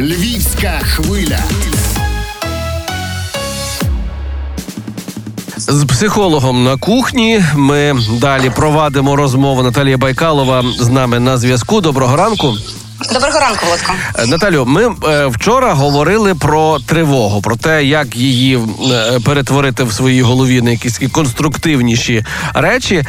Львівська хвиля. З психологом на кухні ми далі провадимо розмову. Наталія Байкалова з нами на зв'язку. Доброго ранку. Доброго ранку, Володко. Е, Наталю, ми е, вчора говорили про тривогу, про те, як її е, перетворити в своїй голові на якісь конструктивніші речі.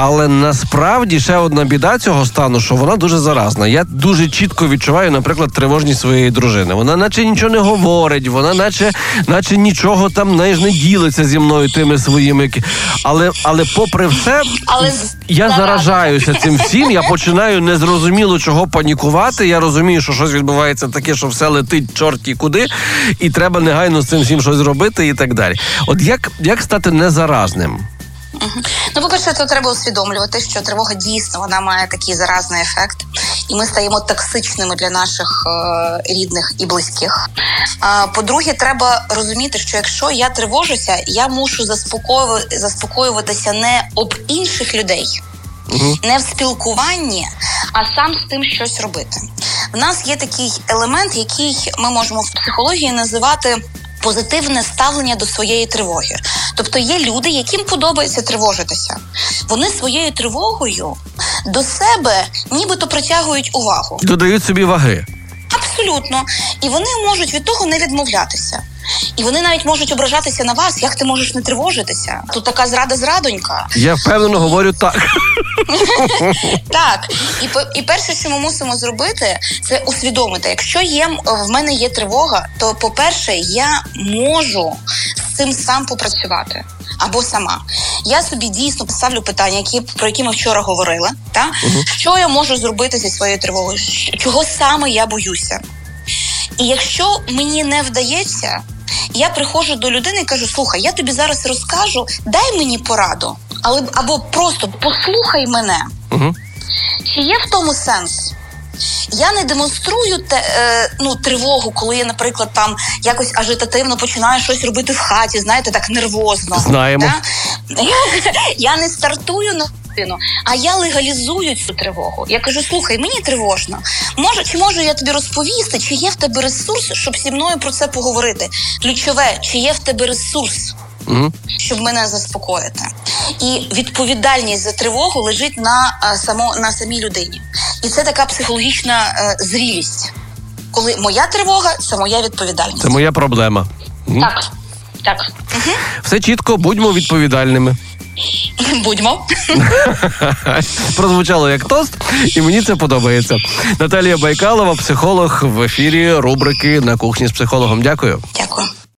Але насправді ще одна біда цього стану, що вона дуже заразна. Я дуже чітко відчуваю, наприклад, тривожність своєї дружини. Вона, наче нічого не говорить, вона, наче, наче нічого там знаєш, не ділиться зі мною тими своїми. Але, але попри все, Але я заражаюся цим всім. Я починаю незрозуміло чого панікувати. Я розумію, що щось відбувається таке, що все летить чорті куди, і треба негайно з цим всім щось зробити, і так далі. От як, як стати незаразним? Ну, по-перше, то треба усвідомлювати, що тривога дійсно вона має такий заразний ефект, і ми стаємо токсичними для наших е, рідних і близьких. А, по-друге, треба розуміти, що якщо я тривожуся, я мушу заспокоювати, заспокоюватися не об інших людей. Не в спілкуванні, а сам з тим щось робити. В нас є такий елемент, який ми можемо в психології називати позитивне ставлення до своєї тривоги. Тобто є люди, яким подобається тривожитися. Вони своєю тривогою до себе нібито притягують увагу. Додають собі ваги. Абсолютно. І вони можуть від того не відмовлятися. І вони навіть можуть ображатися на вас, як ти можеш не тривожитися. Тут така зрада зрадонька. Я впевнено говорю так. Так, і і перше, що ми мусимо зробити, це усвідомити. Якщо є в мене є тривога, то по-перше, я можу з цим сам попрацювати. Або сама. Я собі дійсно поставлю питання, які про які ми вчора говорили. Та? Що я можу зробити зі своєю тривогою? Чого саме я боюся? І якщо мені не вдається, я приходжу до людини і кажу: слухай, я тобі зараз розкажу, дай мені пораду, але або просто послухай мене. Угу. Чи є в тому сенс? Я не демонструю те, е, ну, тривогу, коли я, наприклад, там якось ажитативно починаю щось робити в хаті, знаєте, так нервозно. Знаємо. Да? Я не стартую на а я легалізую цю тривогу. Я кажу: слухай, мені тривожно. Може, чи можу я тобі розповісти, чи є в тебе ресурс, щоб зі мною про це поговорити? Ключове, чи є в тебе ресурс? Угу. щоб мене заспокоїти. І відповідальність за тривогу лежить на, е, само, на самій людині. І це така психологічна е, зрілість. Коли моя тривога це моя відповідальність. Це моя проблема. Так, так. Угу. Все чітко, будьмо відповідальними. Будьмо. Прозвучало як тост, і мені це подобається. Наталія Байкалова, психолог в ефірі рубрики на кухні з психологом. Дякую. Дякую.